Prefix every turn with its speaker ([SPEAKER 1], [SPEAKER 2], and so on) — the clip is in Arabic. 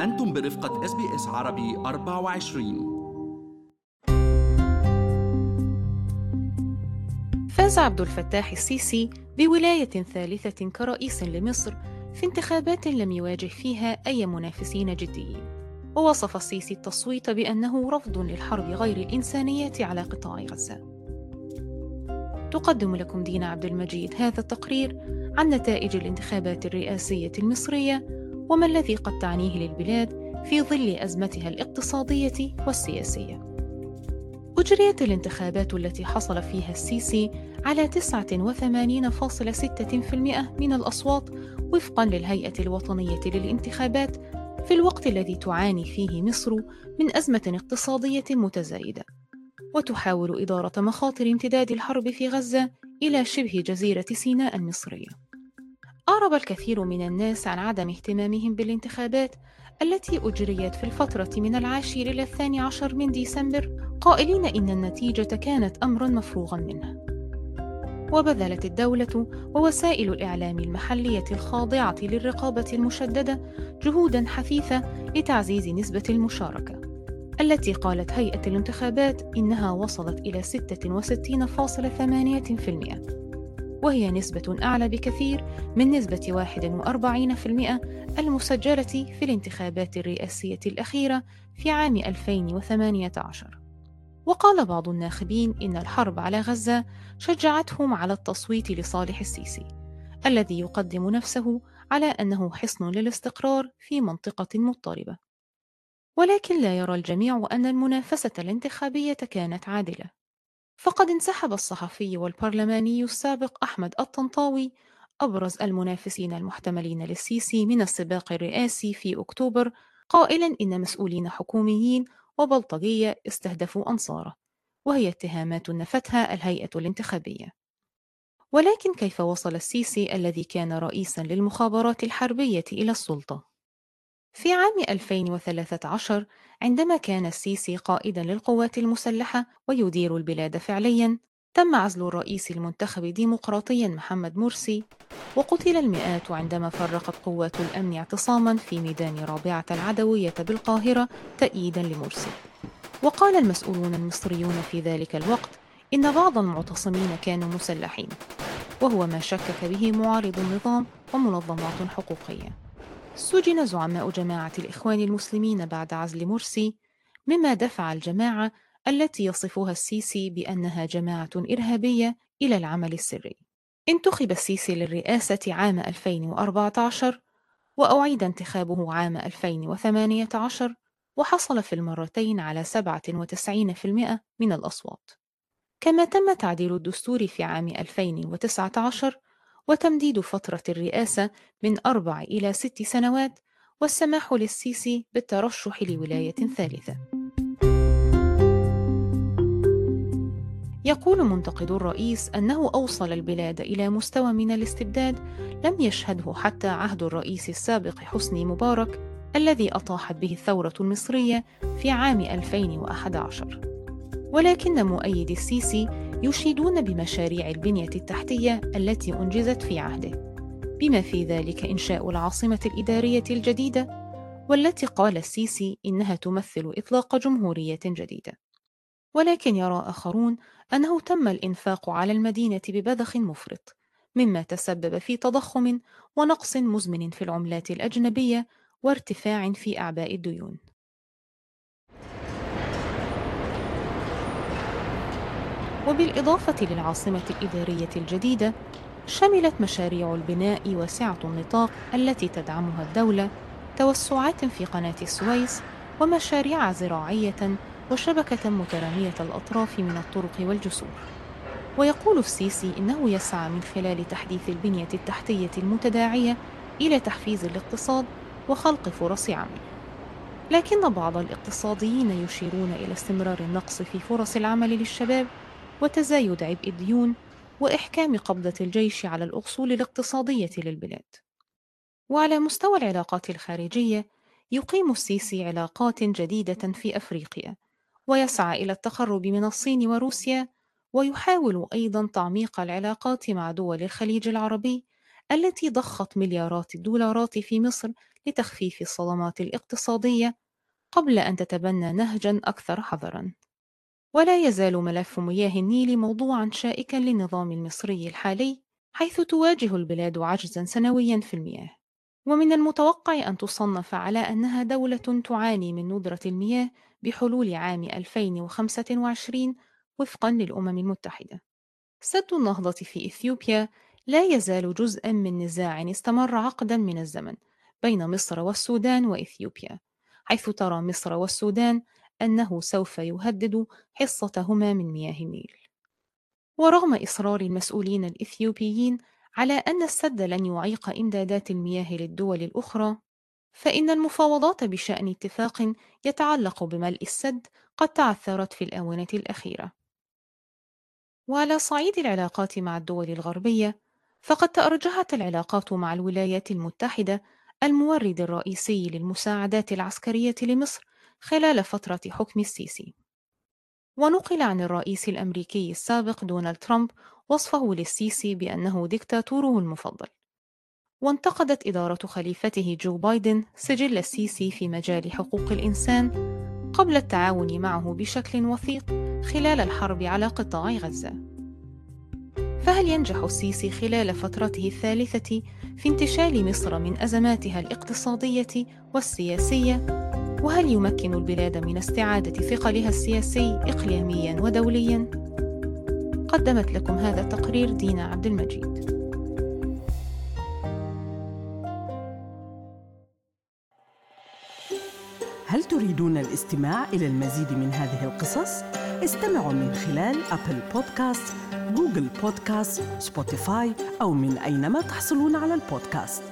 [SPEAKER 1] أنتم برفقة SBS عربي 24
[SPEAKER 2] فاز عبد الفتاح السيسي بولاية ثالثة كرئيس لمصر في انتخابات لم يواجه فيها أي منافسين جديين. ووصف السيسي التصويت بأنه رفض للحرب غير الإنسانية على قطاع غزة. تقدم لكم دينا عبد المجيد هذا التقرير عن نتائج الانتخابات الرئاسية المصرية وما الذي قد تعنيه للبلاد في ظل أزمتها الاقتصادية والسياسية. أجريت الانتخابات التي حصل فيها السيسي على 89.6% من الأصوات وفقا للهيئة الوطنية للانتخابات في الوقت الذي تعاني فيه مصر من أزمة اقتصادية متزايدة وتحاول إدارة مخاطر امتداد الحرب في غزة إلى شبه جزيرة سيناء المصرية. أعرب الكثير من الناس عن عدم اهتمامهم بالانتخابات التي أجريت في الفترة من العاشر إلى الثاني عشر من ديسمبر قائلين إن النتيجة كانت أمرا مفروغا منه. وبذلت الدولة ووسائل الإعلام المحلية الخاضعة للرقابة المشددة جهودا حثيثة لتعزيز نسبة المشاركة التي قالت هيئة الانتخابات إنها وصلت إلى 66.8% وهي نسبة أعلى بكثير من نسبة 41% المسجلة في الانتخابات الرئاسية الأخيرة في عام 2018 وقال بعض الناخبين إن الحرب على غزة شجعتهم على التصويت لصالح السيسي الذي يقدم نفسه على أنه حصن للاستقرار في منطقة مضطربة. ولكن لا يرى الجميع أن المنافسة الانتخابية كانت عادلة. فقد انسحب الصحفي والبرلماني السابق أحمد الطنطاوي أبرز المنافسين المحتملين للسيسي من السباق الرئاسي في أكتوبر قائلا إن مسؤولين حكوميين وبلطجية استهدفوا أنصاره وهي اتهامات نفتها الهيئة الانتخابية ولكن كيف وصل السيسي الذي كان رئيسا للمخابرات الحربية إلى السلطة؟ في عام 2013 عندما كان السيسي قائدا للقوات المسلحة ويدير البلاد فعليا تم عزل الرئيس المنتخب ديمقراطيا محمد مرسي وقتل المئات عندما فرقت قوات الأمن اعتصاما في ميدان رابعة العدوية بالقاهرة تأييدا لمرسي. وقال المسؤولون المصريون في ذلك الوقت إن بعض المعتصمين كانوا مسلحين وهو ما شكك به معارض النظام ومنظمات حقوقية. سجن زعماء جماعة الإخوان المسلمين بعد عزل مرسي مما دفع الجماعة التي يصفها السيسي بأنها جماعة إرهابية إلى العمل السري. انتخب السيسي للرئاسة عام 2014 وأعيد انتخابه عام 2018 وحصل في المرتين على 97% من الأصوات. كما تم تعديل الدستور في عام 2019 وتمديد فترة الرئاسة من أربع إلى ست سنوات والسماح للسيسي بالترشح لولاية ثالثة. يقول منتقد الرئيس أنه أوصل البلاد إلى مستوى من الاستبداد لم يشهده حتى عهد الرئيس السابق حسني مبارك الذي أطاحت به الثورة المصرية في عام 2011 ولكن مؤيدي السيسي يشيدون بمشاريع البنية التحتية التي أنجزت في عهده. بما في ذلك إنشاء العاصمة الإدارية الجديدة والتي قال السيسي إنها تمثل إطلاق جمهورية جديدة. ولكن يرى آخرون أنه تم الإنفاق على المدينة ببذخ مفرط مما تسبب في تضخم ونقص مزمن في العملات الأجنبية وارتفاع في أعباء الديون. وبالإضافة للعاصمة الإدارية الجديدة شملت مشاريع البناء واسعة النطاق التي تدعمها الدولة توسعات في قناة السويس ومشاريع زراعية وشبكة مترامية الأطراف من الطرق والجسور. ويقول السيسي إنه يسعى من خلال تحديث البنية التحتية المتداعية إلى تحفيز الاقتصاد وخلق فرص عمل. لكن بعض الاقتصاديين يشيرون إلى استمرار النقص في فرص العمل للشباب وتزايد عبء الديون وإحكام قبضة الجيش على الأصول الاقتصادية للبلاد. وعلى مستوى العلاقات الخارجية، يقيم السيسي علاقات جديدة في أفريقيا، ويسعى إلى التقرب من الصين وروسيا، ويحاول أيضا تعميق العلاقات مع دول الخليج العربي التي ضخت مليارات الدولارات في مصر لتخفيف الصدمات الاقتصادية قبل أن تتبنى نهجًا أكثر حذرًا. ولا يزال ملف مياه النيل موضوعًا شائكًا للنظام المصري الحالي، حيث تواجه البلاد عجزًا سنويًا في المياه. ومن المتوقع أن تصنف على أنها دولة تعاني من ندرة المياه بحلول عام 2025 وفقًا للأمم المتحدة. سد النهضة في إثيوبيا لا يزال جزءًا من نزاع استمر عقدًا من الزمن بين مصر والسودان وإثيوبيا، حيث ترى مصر والسودان أنه سوف يهدد حصتهما من مياه النيل. ورغم إصرار المسؤولين الإثيوبيين على أن السد لن يعيق إمدادات المياه للدول الأخرى، فإن المفاوضات بشأن اتفاق يتعلق بملء السد قد تعثرت في الآونة الأخيرة. وعلى صعيد العلاقات مع الدول الغربية، فقد تأرجحت العلاقات مع الولايات المتحدة المورد الرئيسي للمساعدات العسكرية لمصر خلال فترة حكم السيسي. ونقل عن الرئيس الأمريكي السابق دونالد ترامب وصفه للسيسي بأنه ديكتاتوره المفضل. وانتقدت إدارة خليفته جو بايدن سجل السيسي في مجال حقوق الإنسان قبل التعاون معه بشكل وثيق خلال الحرب على قطاع غزة. فهل ينجح السيسي خلال فترته الثالثة في انتشال مصر من أزماتها الاقتصادية والسياسية؟ وهل يمكن البلاد من استعادة ثقلها السياسي إقليميا ودوليا؟ قدمت لكم هذا التقرير دينا عبد المجيد.
[SPEAKER 3] هل تريدون الاستماع إلى المزيد من هذه القصص؟ استمعوا من خلال Apple Podcasts، Google Podcasts، Spotify أو من أينما تحصلون على البودكاست